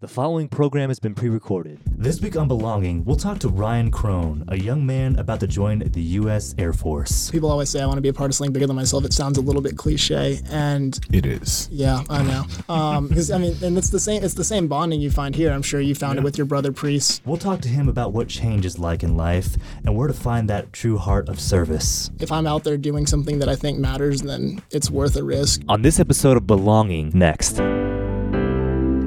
The following program has been pre recorded. This week on Belonging, we'll talk to Ryan Crone, a young man about to join the U.S. Air Force. People always say I want to be a part of something bigger than myself. It sounds a little bit cliche, and It is. yeah, I know. Um, because I mean, and it's the same. It's the same bonding you find here. I'm sure you found it with your brother priest. We'll talk to him about what change is like in life and where to find that true heart of service. If I'm out there doing something that I think matters, then it's worth a risk. On this episode of Belonging, next.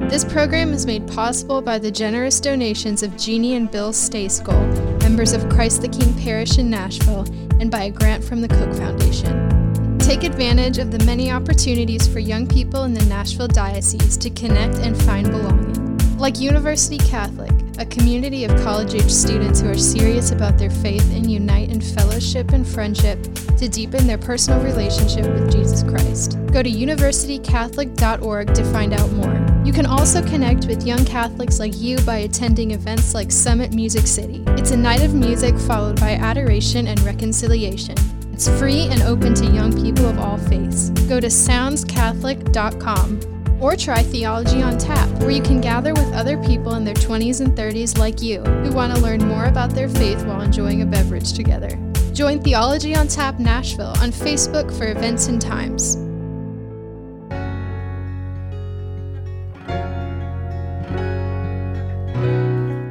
This program is made possible by the generous donations of Jeannie and Bill Stayskull, members of Christ the King Parish in Nashville, and by a grant from the Cook Foundation. Take advantage of the many opportunities for young people in the Nashville Diocese to connect and find belonging. Like University Catholic, a community of college age students who are serious about their faith and unite in fellowship and friendship to deepen their personal relationship with Jesus Christ. Go to universitycatholic.org to find out more. You can also connect with young Catholics like you by attending events like Summit Music City. It's a night of music followed by adoration and reconciliation. It's free and open to young people of all faiths. Go to soundscatholic.com or try Theology on Tap, where you can gather with other people in their 20s and 30s like you who want to learn more about their faith while enjoying a beverage together. Join Theology on Tap Nashville on Facebook for events and times.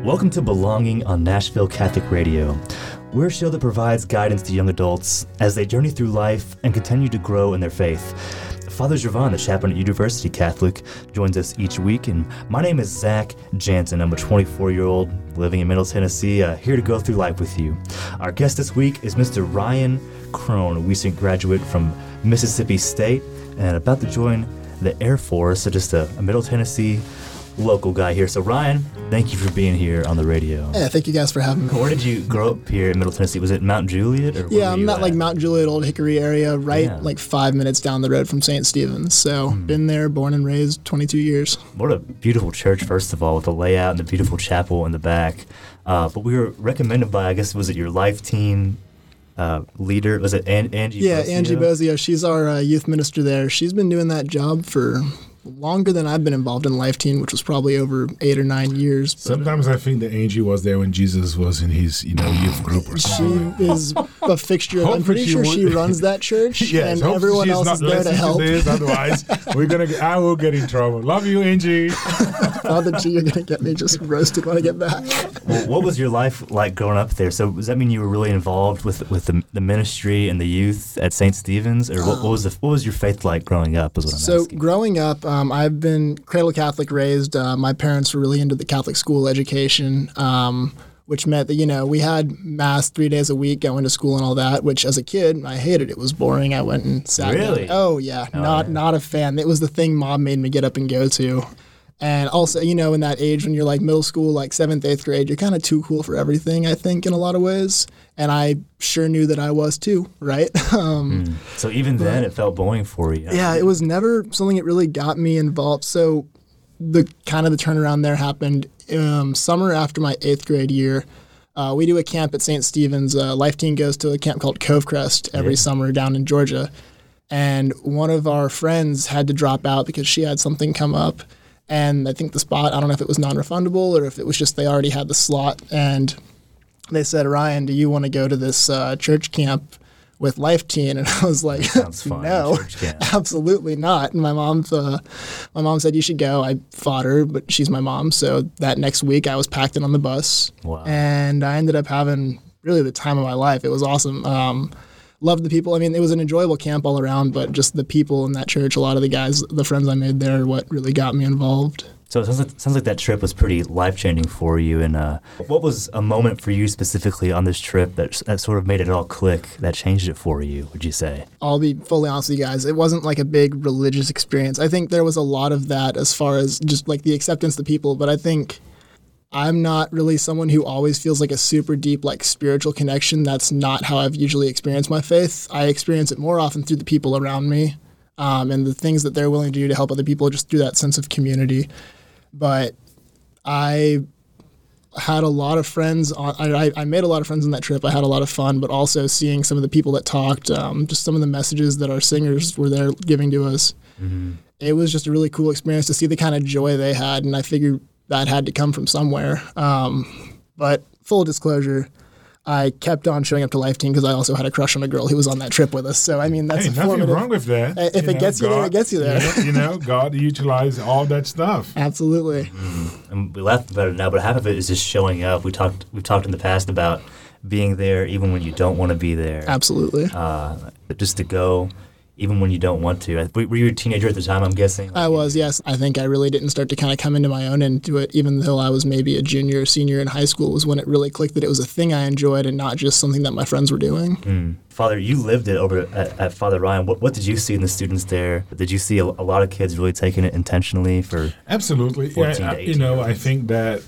Welcome to Belonging on Nashville Catholic Radio. We're a show that provides guidance to young adults as they journey through life and continue to grow in their faith. Father Gervan, the chaplain at University Catholic, joins us each week, and my name is Zach Jansen. I'm a 24 year old living in Middle Tennessee, uh, here to go through life with you. Our guest this week is Mr. Ryan Crone, a recent graduate from Mississippi State and about to join the Air Force, so just a, a Middle Tennessee local guy here. So, Ryan, thank you for being here on the radio. Yeah, thank you guys for having me. Where did you grow up here in Middle Tennessee? Was it Mount Juliet? Or Yeah, I'm not at like Mount Juliet, Old Hickory area, right Yeah. like five minutes down the road from St. Stephen's. So been there, born and raised, 22 years. What a beautiful church, first of all, with the layout and the beautiful chapel in the back. Uh, but we were recommended by, I guess, was it your life teen uh, leader? Was it An- Angie? Yeah, Bosio? Angie Bozio, she's our uh, youth minister there. She's been doing that job for longer than I've been involved in Life Teen, which was probably over eight or nine years. But Sometimes I think that Angie was there when Jesus was in his, you know, youth group or she is a fixture. I'm pretty she sure would- she runs that church, Yes, and everyone else is there to listening help. this, otherwise, we're gonna. Get, I will get in trouble. Love you, Angie. Father G, you're gonna get me just roasted when I get back. Well, what was your life like growing up there? So, does that mean you were really involved with with the, the ministry and the youth at St. Stephen's, or what, what was the, what was your faith like growing up? Is what I'm So asking. growing up, um, I've been cradle Catholic raised. Uh, my parents were really into the Catholic school education, um, which meant that you know we had mass three days a week, going to school and all that. Which as a kid, I hated. It was boring. I went and sat. down. Really? Oh yeah, not yeah. not a fan. It was the thing mom made me get up and go to. And also, you know, in that age when you're like middle school, like seventh, eighth grade, you're kind of too cool for everything, I think, in a lot of ways. And I sure knew that I was too, right? um, So even then, it felt boring for you. yeah, it was never something that really got me involved. So the kind of the turnaround there happened um, summer after my eighth grade year. Uh, we do a camp at St. Stephen's. Uh, Life Teen goes to a camp called Covecrest every summer down in Georgia. And one of our friends had to drop out because she had something come up. And I think the spot, I don't know if it was non refundable or if it was just they already had the slot. And they said, Ryan, do you want to go to this uh, church camp with Life Teen? And I was like, fun, no, absolutely not. And my mom, uh, my mom said you should go. I fought her, but she's my mom. So that next week, I was packed in on the bus, Wow. and I ended up having really the time of my life. It was awesome. Um, loved the people. I mean, it was an enjoyable camp all around, but just the people in that church, a lot of the guys, the friends I made there, what really got me involved. So it sounds like, sounds like that trip was pretty life changing for you. And uh, what was a moment for you specifically on this trip that, that sort of made it all click, that changed it for you, would you say? I'll be fully honest with you guys. It wasn't like a big religious experience. I think there was a lot of that as far as just like the acceptance of people, but I think I'm not really someone who always feels like a super deep like spiritual connection. That's not how I've usually experienced my faith. I experience it more often through the people around me um, and the things that they're willing to do to help other people just through that sense of community. But I had a lot of friends on I, I- made a lot of friends on that trip i had a lot of fun but also seeing some of the people that talked um, just some of the messages that our singers were there giving to us it was just a really cool experience to see the kind of joy they had and i figured that had to come from somewhere. Um, but full disclosure, I kept on showing up to Life Teen because I also had a crush on a girl who was on that trip with us. So I mean, that's Hey, a nothing formative. wrong with that. Uh, if it gets you there, it gets you there. You know, you know, God utilized all that stuff. Absolutely. And we laugh about it now, but half of it is just showing up. We talked we've talked in the past about being there even when you don't want to be there. Absolutely. Uh, just to go even when you don't want to. Were you a teenager at the time? I'm guessing. I was, yes. I think I really didn't start to kind of come into my own and do it, even though I was maybe a junior or senior in high school, was when it really clicked that it was a thing I enjoyed and not just something that my friends were doing. Mm. Father, you lived it over at, at Father Ryan. What, what did you see in the students there? Did you see a, a lot of kids really taking it intentionally for? Absolutely. 14 Yeah, to I- you know, year I think that,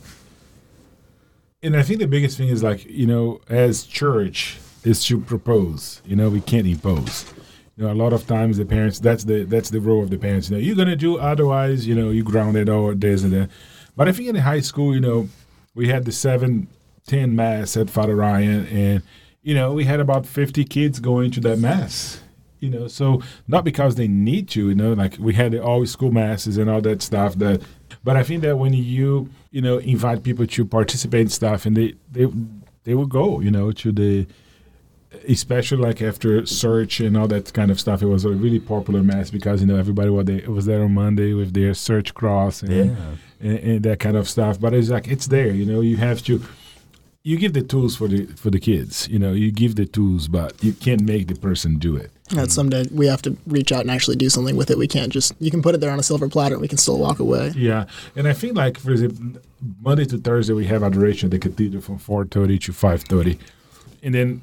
and I think the biggest thing is like, you know, as church is to propose. You know, we can't impose. Know, a lot of times the parents that's the that's the role of the parents. You know, you're gonna do otherwise. You know, you grounded or this and that. But I think in high school, you know, we had the seven ten mass at Father Ryan, and you know, we had about fifty kids going to that mass. You know, so not because they need to, you know, like we had always school masses and all that stuff. That, but I think that when you, you know, invite people to participate in stuff, and they they they will go, you know, to the especially like after search and all that kind of stuff it was a really popular mass because you know everybody was there, was there on monday with their search cross and, Yeah. and, and that kind of stuff but it's like it's there you know you have to you give the tools for the for the kids you know you give the tools but you can't make the person do it That someday we have to reach out and actually do something with it. We can't just, you can put it there on a silver platter and we can still walk away. Yeah, and I think like for example, Monday to Thursday we have adoration at the cathedral from four thirty to five thirty, and then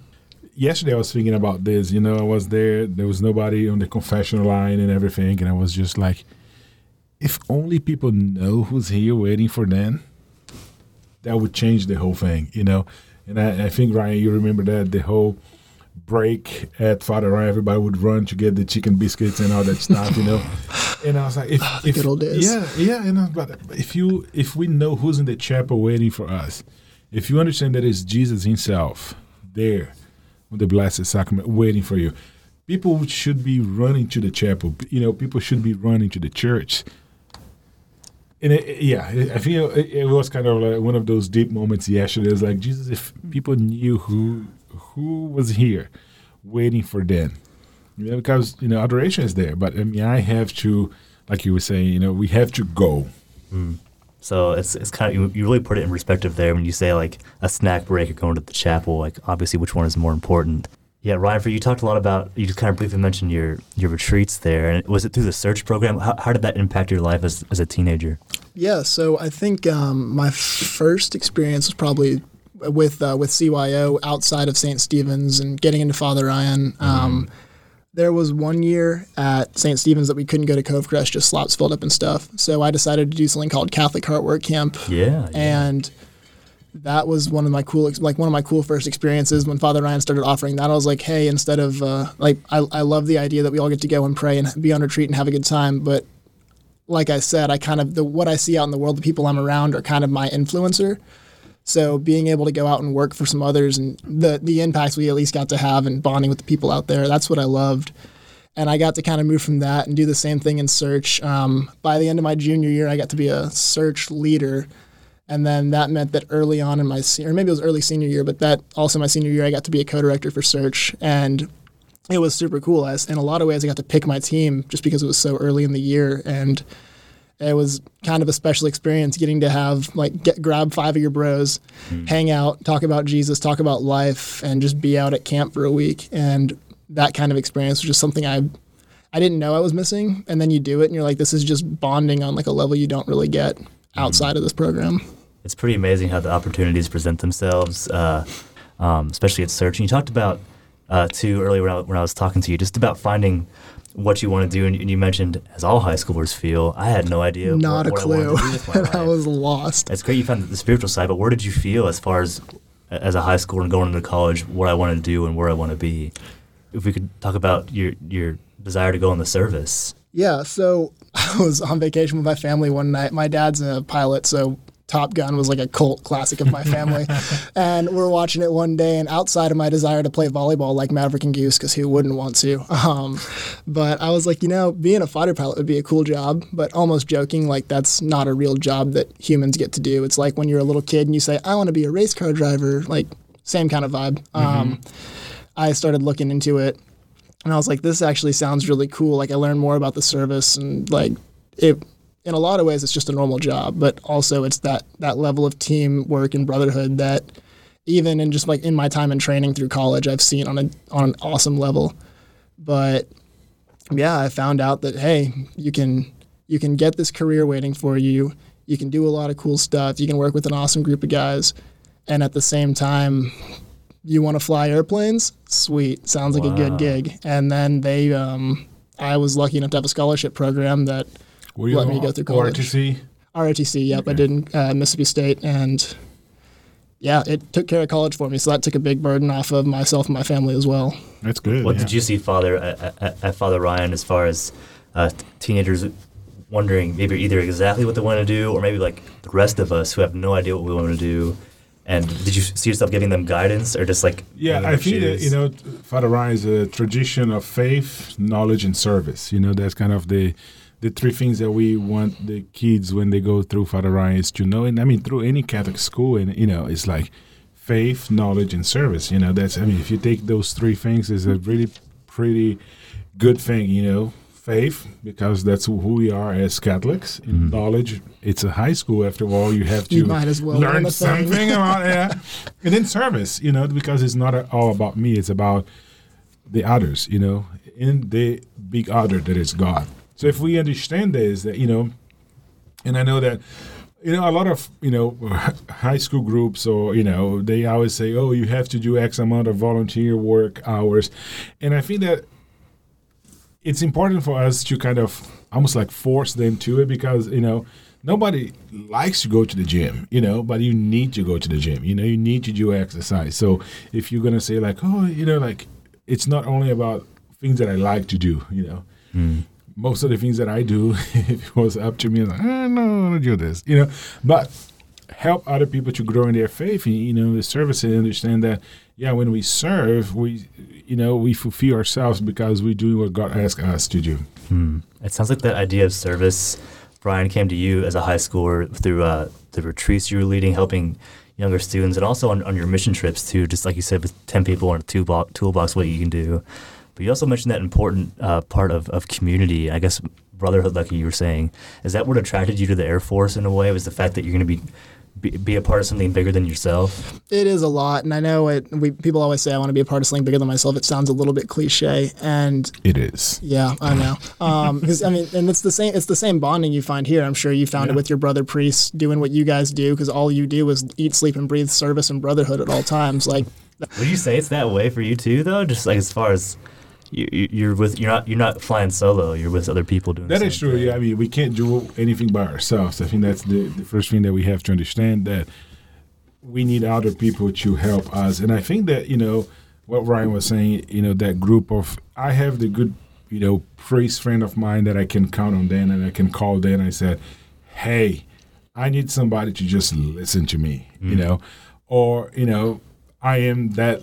yesterday I was thinking about this. You know, I was there. There was nobody on the confessional line and everything, and I was just like, if only people know who's here waiting for them, that would change the whole thing. You know, and I, I think Ryan, you remember that the whole break at Father Ryan, everybody would run to get the chicken biscuits and all that stuff, you know. And I was like, if, ah, if old days. yeah, yeah, you know, but if you if we know who's in the chapel waiting for us, if you understand that it's Jesus Himself there the Blessed Sacrament waiting for you, people should be running to the chapel. You know, people should be running to the church. And it, yeah, I feel it, it was kind of like one of those deep moments yesterday. It was like Jesus, if people knew who who was here, waiting for them, know, because you know adoration is there, but I mean, I have to, like you were saying, you know, we have to go. Hmm. So it's it's kind of you, you really put it in perspective there when you say like a snack break or going to the chapel. Like obviously, which one is more important? Yeah, Ryan, for you, talked a lot about you just kind of briefly mentioned your your retreats there, and was it through the search program? How, how did that impact your life as as a teenager? Yeah, so I think um, my first experience was probably with uh, with CYO outside of St. Stephen's and getting into Father Ryan. Um, there was one year at St. Stephen's that we couldn't go to Covecrest, just slots filled up and stuff. So I decided to do something called Catholic Heart Work Camp, Yeah, yeah. and that was one of my cool, like one of my cool first experiences when Father Ryan started offering that. I was like, hey, instead of uh, like, I, I love the idea that we all get to go and pray and be on retreat and have a good time, but like I said, I kind of the what I see out in the world, the people I'm around are kind of my influencer. So being able to go out and work for some others and the the impacts we at least got to have and bonding with the people out there, that's what I loved. And I got to kind of move from that and do the same thing in search. Um, by the end of my junior year, I got to be a search leader. And then that meant that early on in my senior, or maybe it was early senior year, but that also my senior year, I got to be a co-director for search. And it was super cool. As in a lot of ways, I got to pick my team just because it was so early in the year, and it was kind of a special experience getting to have like get grab five of your bros, hang out, talk about Jesus, talk about life, and just be out at camp for a week. And that kind of experience was just something I I didn't know I was missing. And then you do it, and you're like, this is just bonding on like a level you don't really get outside of this program. it's pretty amazing how the opportunities present themselves, uh, um, especially at search. And you talked about uh, too earlier when I, when I was talking to you, just about finding what you want to do. And, you mentioned, as all high schoolers feel, I had no idea Not what, a I clue. to do with my and I was lost. It's great you found the spiritual side, but where did you feel as far as as a high schooler and going into college, what I want to do and where I want to be? If we could talk about your your desire to go in the service. Yeah, so I was on vacation with my family one night. My dad's a pilot, so Top Gun was like a cult classic of my family. and we're watching it one day, and outside of my desire to play volleyball like Maverick and Goose, because who wouldn't want to? Um, but I was like, you know, being a fighter pilot would be a cool job, but almost joking, like that's not a real job that humans get to do. It's like when you're a little kid and you say, I want to be a race car driver, like same kind of vibe. Um, I started looking into it and I was like, this actually sounds really cool. Like I learned more about the service and like it in a lot of ways it's just a normal job, but also it's that that level of teamwork and brotherhood that even in just like in my time in training through college I've seen on a on an awesome level. But yeah, I found out that hey, you can you can get this career waiting for you. You can do a lot of cool stuff. You can work with an awesome group of guys and at the same time you want to fly airplanes? Sweet. Sounds like a good gig. And then they, um, I was lucky enough to have a scholarship program that Were you let me go through college. ROTC? ROTC, yep, I did in uh, Mississippi State. And yeah, it took care of college for me. So that took a big burden off of myself and my family as well. That's good. What yeah. did you see, Father, at, at, at Father Ryan, as far as uh, teenagers wondering maybe either exactly what they want to do, or maybe like the rest of us who have no idea what we want to do? And did you see yourself giving them guidance, or just like Yeah, I their think that, you know, Father Ryan is a tradition of faith, knowledge, and service. You know, that's kind of the the three things that we want the kids when they go through Father Ryan is to know. And I mean, through any Catholic school, and you know, it's like faith, knowledge, and service. You know, that's I mean, if you take those three things, it's a really pretty good thing. You know, faith because that's who we are as Catholics. In mm-hmm. knowledge, it's a high school after all. You have to You might as well learn learn something about it. And then service, you know, because it's not all about me. It's about the others, you know, in the big other that is God. So if we understand this, that you know, and I know that you know a lot of you know high school groups or you know they always say, oh, you have to do X amount of volunteer work hours, and I think that it's important for us to kind of almost like force them to it because you know nobody likes to go to the gym you know but you need to go to the gym you know you need to do exercise. So if you're gonna say like oh you know like it's not only about things that i like to do you know hmm. Most of the things that i do if it was up to me like oh, no don't do this you know but help other people to grow in their faith you know the service and understand that yeah when we serve we you know we fulfill ourselves because we do what god asks us to do It sounds like that idea of service, Brian, came to you as a high schooler through uh, the retreats you were leading, helping younger students, and also on, on your mission trips too. Just like you said, with ten people in a toolbox, toolbox, what you can do. But you also mentioned that important uh, part of, of community. I guess brotherhood, like you were saying, is that what attracted you to the Air Force in a way? Was the fact that you're going to be, be be a part of something bigger than yourself? It is a lot, and I know it. We people always say I want to be a part of something bigger than myself. It sounds a little bit cliche, and it is yeah, I know. Because I mean, and it's the same. It's the same bonding you find here. I'm sure you found it with your brother priests doing what you guys do, because all you do is eat, sleep, and breathe service and brotherhood at all times. Like Would you say it's that way for you too, though? Just like as far as you, you- you're with, you're not you're not flying solo. You're with other people doing. That is true. thing. Yeah, I mean, we can't do anything by ourselves. I think that's the, the first thing that we have to understand that we need other people to help us. And I think that you know what Ryan was saying. You know that group of I have the good you know priest friend of mine that I can count on. Then and I can call. Then I said, hey, I need somebody to just listen to me. You mm. know, or you know, I am that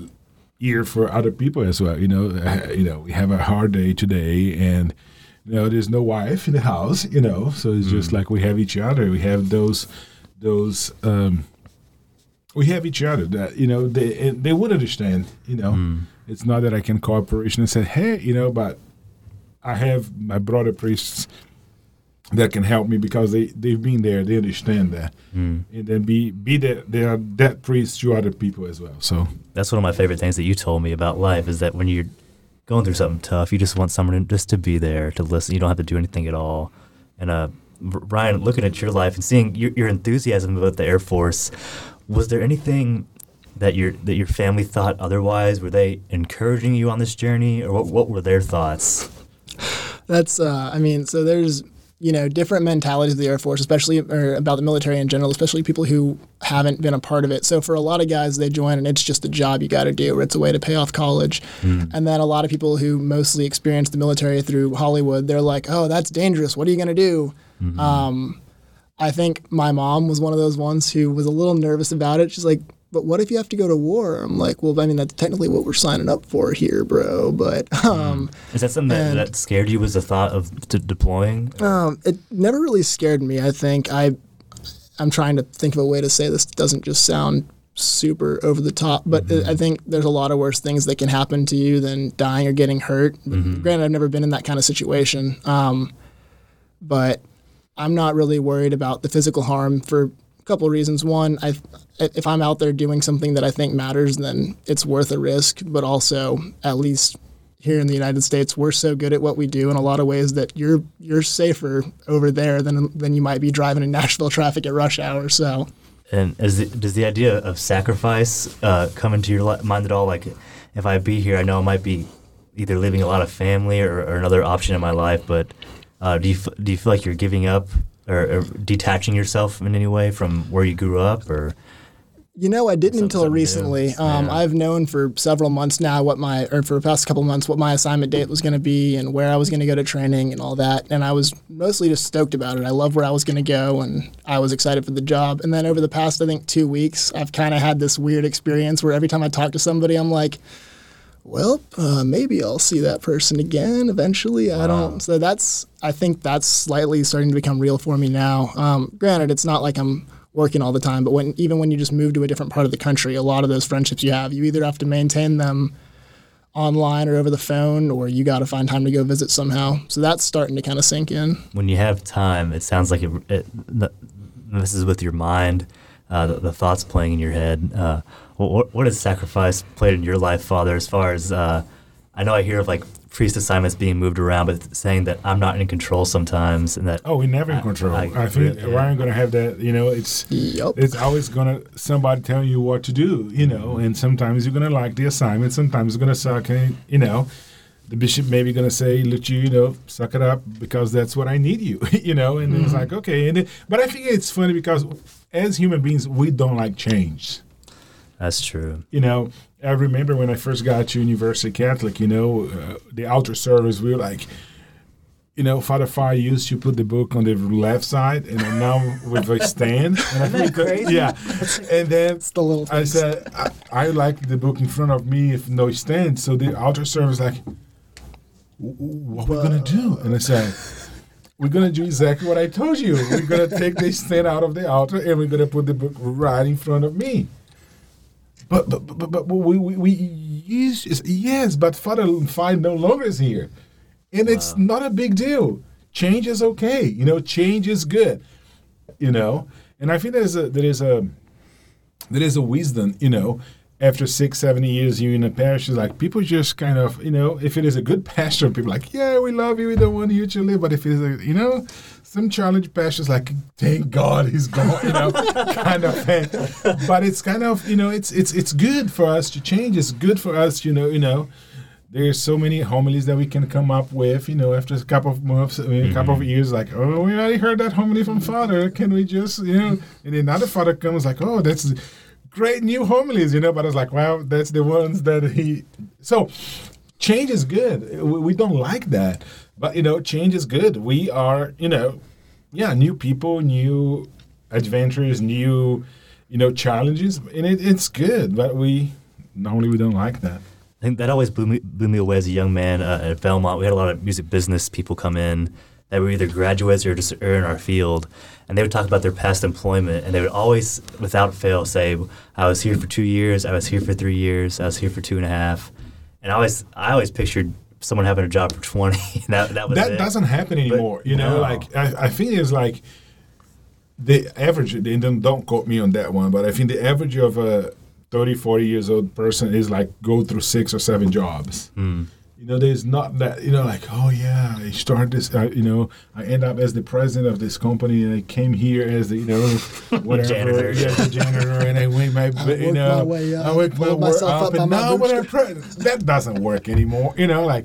ear for other people as well. You know, uh, you know, we have a hard day today, and you know, there's no wife in the house. You know, so it's just like we have each other. We have those, those. um we have each other that you know they and they would understand. You know, it's not that I can call operation and say, hey, you know, but I have my brother priests that can help me because they they've been there. They understand that, and then be be that they are that priest to other people as well. So That's one of my favorite things that you told me about life is that when you're going through something tough, you just want someone just to be there to listen. You don't have to do anything at all. And uh, Ryan, looking at your life and seeing your, your enthusiasm about the Air Force, was there anything that your that your family thought otherwise? Were they encouraging you on this journey, or what? What were their thoughts? That's, uh, I mean, so there's, you know, different mentalities of the Air Force, especially or about the military in general, especially people who haven't been a part of it. So for a lot of guys, they join and it's just a job you got to do, or it's a way to pay off college. And then a lot of people who mostly experience the military through Hollywood, they're like, oh, that's dangerous. What are you going to do? Um, I think my mom was one of those ones who was a little nervous about it. She's like, but what if you have to go to war? I'm like, well, I mean, that's technically what we're signing up for here, bro. But um, Is that something that, And- that scared you? Was the thought of deploying? um, it never really scared me. I think I, I'm trying to think of a way to say this doesn't just sound super over the top, but Mm-hmm. I think there's a lot of worse things that can happen to you than dying or getting hurt. Mm-hmm. Granted, I've never been in that kind of situation, um, but I'm not really worried about the physical harm for couple of reasons. One, I, if I'm out there doing something that I think matters, then it's worth a risk. But also, at least here in the United States, we're so good at what we do in a lot of ways that you're you're safer over there than than you might be driving in Nashville traffic at rush hour. So. And the, does the idea of sacrifice uh, come into your mind at all? Like, if I be here, I know I might be either leaving a lot of family or, or another option in my life. But uh, do you do you feel like you're giving up or, or detaching yourself in any way from where you grew up? Or You know, I didn't until recently. Um, Yeah. I've known for several months now what my, or for the past couple months, what my assignment date was going to be and where I was going to go to training and all that. And I was mostly just stoked about it. I love where I was going to go and I was excited for the job. And then over the past, I think, two weeks, I've kind of had this weird experience where every time I talk to somebody, I'm like, well, uh, maybe I'll see that person again eventually. I don't. So that's, I think that's slightly starting to become real for me now. Um, granted, it's not like I'm working all the time, but when even when you just move to a different part of the country, a lot of those friendships you have, you either have to maintain them online or over the phone, or you got to find time to go visit somehow. So that's starting to kind of sink in. when you have time, it sounds like it, it is with your mind, uh, the, the thoughts playing in your head. Uh, what, what has sacrifice played in your life, Father? As far as uh, I know, I hear of like priest assignments being moved around, but saying that I'm not in control sometimes, and that Oh, we're never in I- control. I I, think agree, yeah. Ryan gonna have that. You know, it's Yep. it's always gonna somebody telling you what to do. You know, and sometimes you're gonna like the assignment. Sometimes it's gonna suck. And you know, the bishop maybe gonna say, "Let you, you know, suck it up because that's what I need you." you know, and it's like okay. And it, but I think it's funny because as human beings, we don't like change. That's true. you know, I remember when I first got to University Catholic, you know, uh, the altar service, we were like, you know, Father Fire used to put the book on the left side, and then now with a stand. And I think that- Yeah. And then It's the little I said, I, I like the book in front of me if no stand. So the altar service like, "W- w- what we gonna do? And I said, we're gonna do exactly what I told you. We're gonna take the stand out of the altar and we're gonna put the book right in front of me. But but but, but we we, we use yes, but Father Fine no longer is here, and it's not a big deal. Change is okay. You know, change is good. You know, and I think there's a there is a there is a wisdom. You know, after six seven years you in a parish, is like people just kind of you know if it is a good pastor, people are like yeah we love you, we don't want you to live. But if it is a you know some challenge pastors like thank God he's gone, you know, kind of thing. But it's kind of you know it's it's it's good for us to change. It's good for us, you know, you know. There's so many homilies that we can come up with, you know, after a couple of months, I mean, a mm-hmm. couple of years, like, oh, we already heard that homily from Father. Can we just, you know? And then another Father comes, like, oh, that's great new homilies, you know. But I was like, well, that's the ones that he. So change is good. We, don't like that, but you know, change is good. We are, you know, yeah, new people, new adventures, new, you know, challenges, and it, it's good. But we normally we don't like that. I think that always blew me, blew me away as a young man uh, at Belmont. We had a lot of music business people come in that were either graduates or just are in our field, and they would talk about their past employment, and they would always, without fail, say, "I was here for two years, I was here for three years, I was here for two and a half," and I always, I always pictured someone having a job for twenty. and that that was that doesn't happen anymore. you know, no. like I, I think it's like the average. And then don't quote me on that one, but I think the average of a 30, 40 years old person is like go through six or seven jobs. Hmm. You know, there's not that. You know, like oh yeah, I started this. Uh, you know, I end up as the president of this company, and I came here as the you know whatever, Janitor. yeah, the janitor, and I went my, you know, my way up, I worked my pulled way myself up, up by and my now when I bootstraps. pre- that doesn't work anymore. You know, like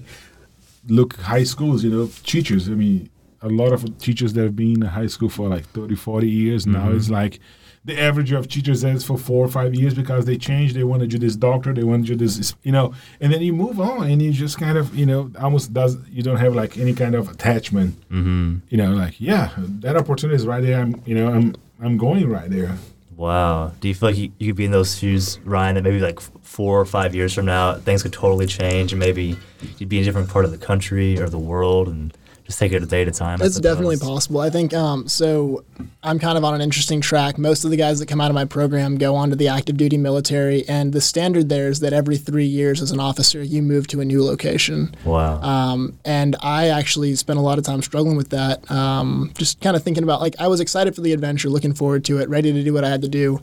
look high schools, you know, teachers. I mean, a lot of teachers that have been in high school for like 30, 40 years. Now it's like the average of teachers is for four or five years because they change. They want to do this doctor. They want to do this, you know, and then you move on and you just kind of, you know, almost does, you don't have like any kind of attachment. Mm-hmm. You know, like, yeah, that opportunity is right there. I'm, you know, I'm, I'm going right there. Wow. Do you feel like you, you could be in those shoes, Ryan, that maybe like four or five years from now, things could totally change and maybe you'd be in a different part of the country or the world and just take it a day at a time? It's definitely possible. I think um, so. I'm kind of on an interesting track. Most of the guys that come out of my program go on to the active duty military, and the standard there is that every three years, as an officer, you move to a new location. Wow. Um, and I actually spent a lot of time struggling with that. Um, just kind of thinking about like I was excited for the adventure, looking forward to it, ready to do what I had to do.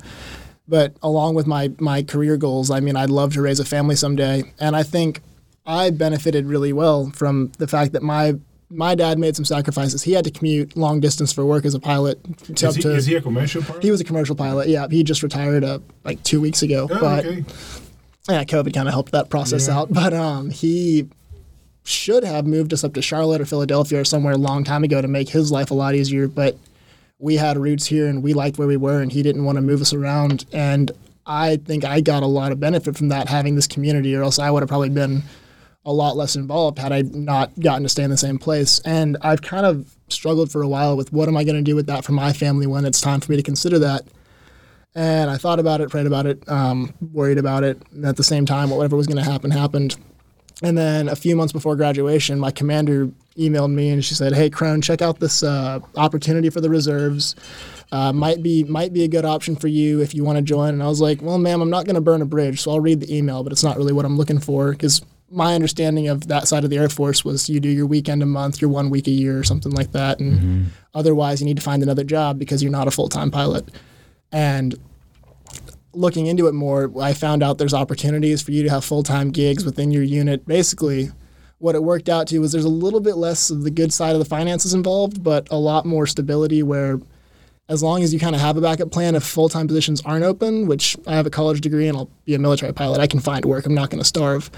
But along with my my career goals, I mean, I'd love to raise a family someday, and I think I benefited really well from the fact that my my dad made some sacrifices. He had to commute long distance for work as a pilot. To, Is he, to- is he a commercial pilot? he was a commercial pilot. Yeah, he just retired uh, like two weeks ago. Oh, but okay. yeah, COVID kind of helped that process Yeah. out. But um, he should have moved us up to Charlotte or Philadelphia or somewhere a long time ago to make his life a lot easier. But we had roots here and we liked where we were, and he didn't want to move us around. And I think I got a lot of benefit from that having this community, or else I would have probably been a lot less involved had I not gotten to stay in the same place. And I've kind of struggled for a while with what am I going to do with that for my family when it's time for me to consider that. And I thought about it, prayed about it, um, worried about it. And at the same time, whatever was going to happen happened. And then a few months before graduation, my commander emailed me and she said, "Hey, Crone, check out this uh, opportunity for the reserves. Uh, might be might be a good option for you if you want to join." And I was like, "Well, ma'am, I'm not going to burn a bridge, so I'll read the email, but it's not really what I'm looking for because." My understanding of that side of the Air Force was you do your weekend a month, your one week a year, or something like that, and mm-hmm. otherwise you need to find another job because you're not a full time pilot. And looking into it more, I found out there's opportunities for you to have full time gigs within your unit. Basically, what it worked out to was there's a little bit less of the good side of the finances involved, but a lot more stability where as long as you kind of have a backup plan if full time positions aren't open, which I have a college degree and I'll be a military pilot, I can find work. I'm not going to starve.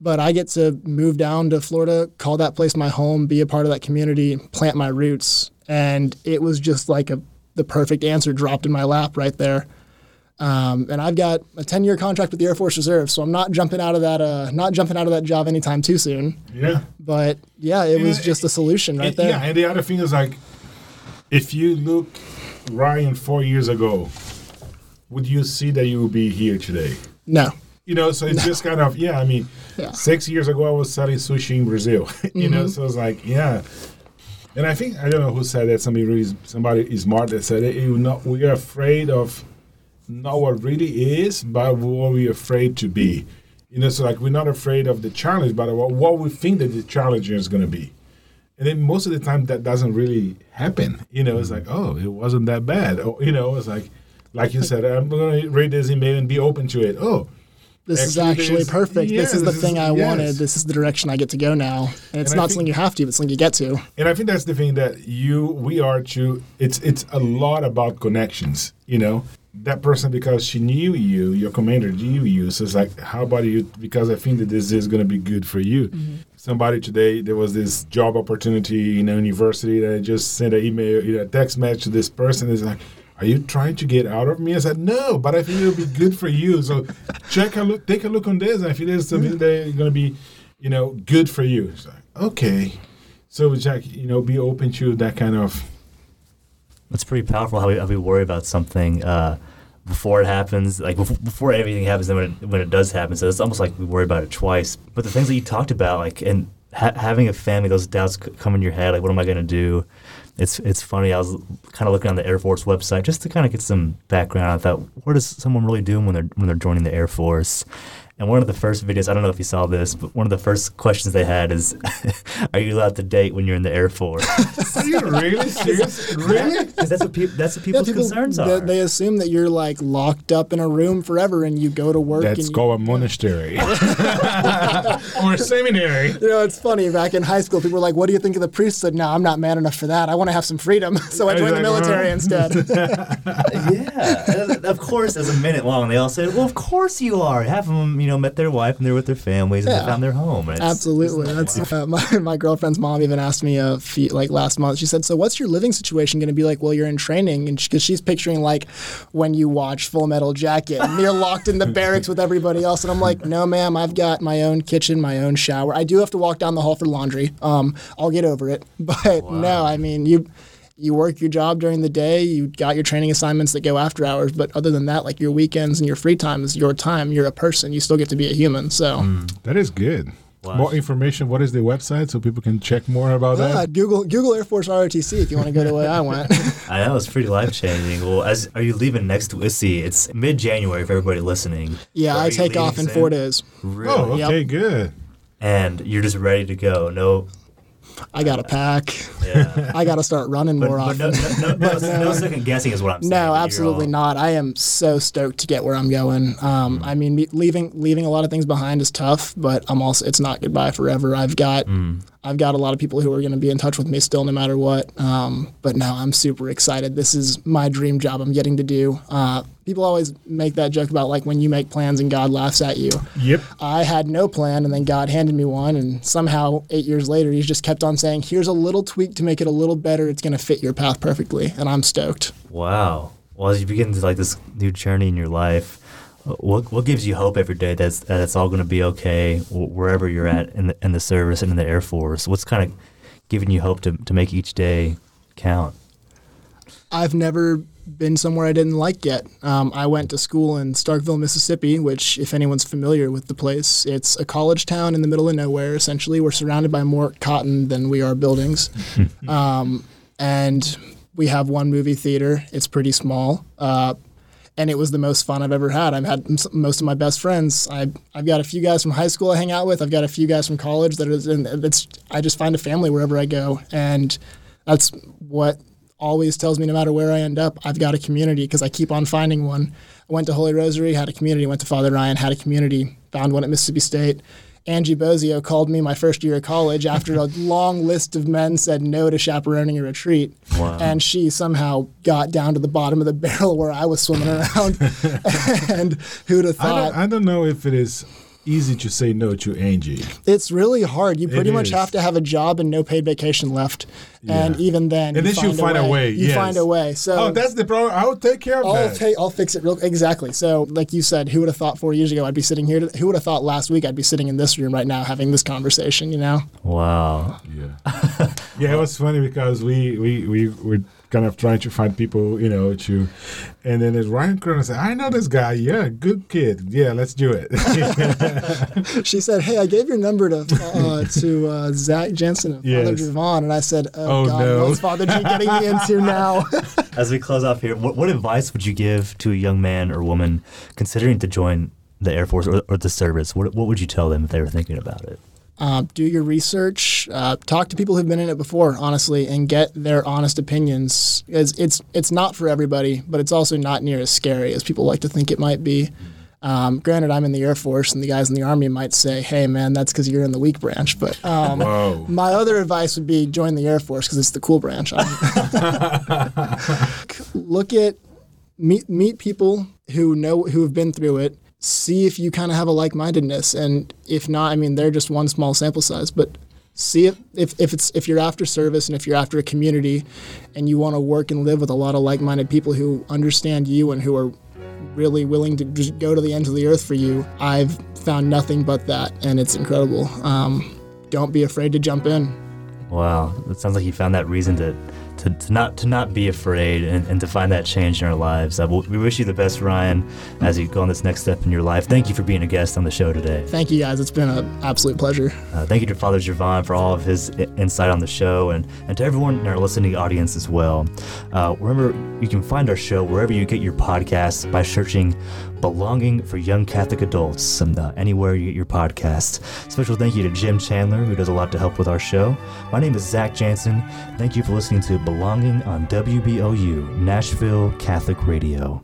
But I get to move down to Florida, call that place my home, be a part of that community, plant my roots. And it was just like a the perfect answer dropped in my lap right there. Um, and I've got a 10 year contract with the Air Force Reserve, so I'm not jumping out of that uh, not jumping out of that job anytime too soon. Yeah. But yeah, it was Yeah, just a solution right And- there. Yeah, and the other thing is like, if you look Ryan four years ago, would you see that you would be here today? No. You know, so it's just kind of yeah. I mean, Yeah. six years ago I was selling sushi in Brazil. you know, mm-hmm. so it's like yeah. And I think I don't know who said that. Somebody really, somebody is smart that said it. You know, we are afraid of not what really is, but what we're afraid to be. You know, so like we're not afraid of the challenge, but what, what we think that the challenge is going to be. And then most of the time that doesn't really happen. You know, it's mm-hmm. like, oh, it wasn't that bad. Or, you know, it's like, like you said, I'm going to read this email and be open to it. Oh, This is Actually, perfect. yeah, this is the this is- thing I yes. wanted. This is the direction I get to go now. And it's And not think- something you have to, but something you get to. And I think that's the thing that you, we are to. It's it's a lot about connections. You know, that person because she knew you, your commander knew you. So it's like, how about you? Because I think that this is going to be good for you. Mm-hmm. Somebody today, there was this job opportunity in a university that I just sent an email, you know, a text message to this person. Is like. Are you trying to get out of me? I said no, but I think it'll be good for you. So check a look, take a look on this, and if it is something that's going to be, you know, good for you. It's like okay, so Jack, you know, be open to that kind of. It's pretty powerful how we, how we worry about something uh, before it happens, like before, before everything happens, and when it, when it does happen. So it's almost like we worry about it twice. But the things that you talked about, like and ha- having a family, those doubts c- come in your head, like what am I going to do? It's it's funny. I was kind of looking on the Air Force website just to kind of get some background. I thought, what does someone really do when they're when they're joining the Air Force? And one of the first videos, I don't know if you saw this, but one of the first questions they had is, "Are you allowed to date when you're in the Air Force?" Are you really serious? really? Because that's what peop that's what Yeah, people's people, concerns they, are. they assume that you're like locked up in a room forever and you go to work. That's and you, called a monastery or a seminary. You know, it's funny. Back in high school, people were like, "What do you think of the priesthood?" No, I'm not man enough for that. I want to have some freedom, so I joined the military instead. yeah, and of course, as a minute long, they all said, "Well, of course you are." Half of them, you know, met their wife and they're with their families and Yeah. they found their home. It's- Absolutely. That's uh, my my girlfriend's mom even asked me a few, like last month. She said, "So what's your living situation going to be like while you're in training?" And because she's picturing like when you watch Full Metal Jacket, and you're locked in the barracks with everybody else. And I'm like, "No, ma'am. I've got my own kitchen, my own shower. I do have to walk down the hall for laundry. Um, I'll get over it. But no, I mean you." You work your job during the day. You got your training assignments that go after hours, but other than that, like your weekends and your free time is your time. You're a person. You still get to be a human. So, That is good. Wow. More information. What is the website so people can check more about Uh, that? Google Google Air Force ROTC if you want to go the way I went. I know it's pretty life changing. Well, as are you leaving next? Let's it's mid January for everybody listening. yeah, Are I take off leaving in four days. Really? Oh, okay, Yep. good. And you're just ready to go. No, I got to pack. yeah. I got to start running but, more but often. no, no, no, no, second guessing is what I'm saying. No, absolutely not. I am so stoked to get where I'm going. Um, I mean, me- leaving leaving a lot of things behind is tough, but I'm also it's not goodbye forever. I've got I've got a lot of people who are going to be in touch with me still, no matter what. Um, but now I'm super excited. This is my dream job. I'm getting to do. Uh, people always make that joke about like when you make plans and God laughs at you. Yep. I had no plan, and then God handed me one, and somehow eight years later, He's just kept on saying, "Here's a little tweak to make it a little better. It's going to fit your path perfectly," and I'm stoked. Wow. Well, as you begin to like this new journey in your life, uh, what what gives you hope every day that's that it's all going to be okay wherever you're at in the in the service and in the Air Force? What's kind of giving you hope to to make each day count? I've never been somewhere I didn't like yet. Um, I went to school in Starkville, Mississippi, which, if anyone's familiar with the place, it's a college town in the middle of nowhere. Essentially, we're surrounded by more cotton than we are buildings, um, and we have one movie theater. It's pretty small. Uh, and it was the most fun I've ever had. I've had m- most of my best friends. I, I've got a few guys from high school I hang out with. I've got a few guys from college that is, and it's I just find a family wherever I go, and that's what always tells me no matter where I end up, I've got a community because I keep on finding one. I went to Holy Rosary, had a community. Went to Father Ryan, had a community. Found one at Mississippi State. Angie Bozio called me my first year of college after a long list of men said no to chaperoning a retreat. Wow. And she somehow got down to the bottom of the barrel where I was swimming around. and who'd have I thought? don't, I don't know if it is easy to say no to Angie. it's really hard. You pretty much is. have to have a job and no paid vacation left. And Yeah. even then, And you then she'll find, find a way, You yes. find a way. So Oh, that's the problem. I will take care of I'll that. take, I'll fix it real exactly. So, like you said, who would have thought four years ago I'd be sitting here? To, who would have thought last week I'd be sitting in this room right now having this conversation? You know, Wow. Yeah, yeah. It was funny because we we we were kind of trying to find people, you know, to, and then there's Ryan Cronin said, "I know this guy. Yeah, good kid. Yeah, let's do it." she said, "Hey, I gave your number to uh, to uh, Zach Jensen and Father Javon," and I said, "Oh, Oh, God, no. what's Father G getting me into now?" As we close off here, what, what advice would you give to a young man or woman considering to join the Air Force or, or the service? What, what would you tell them if they were thinking about it? Uh, do your research, uh, talk to people who've been in it before, honestly, and get their honest opinions. It's, it's it's not for everybody, but it's also not near as scary as people like to think it might be. Um, granted, I'm in the Air Force, and the guys in the Army might say, "Hey, man, that's because you're in the weak branch." But um, my other advice would be join the Air Force because it's the cool branch. Look at meet meet people who know who have been through it. See if you kind of have a like-mindedness, and if not, I mean, they're just one small sample size. But see if, if, if it's if you're after service and if you're after a community, and you want to work and live with a lot of like-minded people who understand you and who are really willing to just go to the ends of the earth for you. I've found nothing but that, and it's incredible. Um, don't be afraid to jump in. Wow, it sounds like you found that reason to, to, to not to not be afraid and, and to find that change in our lives. Uh, we wish you the best, Ryan, as you go on this next step in your life. Thank you for being a guest on the show today. Thank you guys. It's been an absolute pleasure. Uh, thank you to Father Gervan for all of his insight on the show and, and to everyone in our listening audience as well. Uh, remember, you can find our show wherever you get your podcasts by searching Belonging for Young Catholic Adults and uh, anywhere you get your podcasts. Special thank you to Jim Chandler, who does a lot to help with our show. My name is Zach Jansen. Thank you for listening to Belonging on WBOU, Nashville Catholic Radio.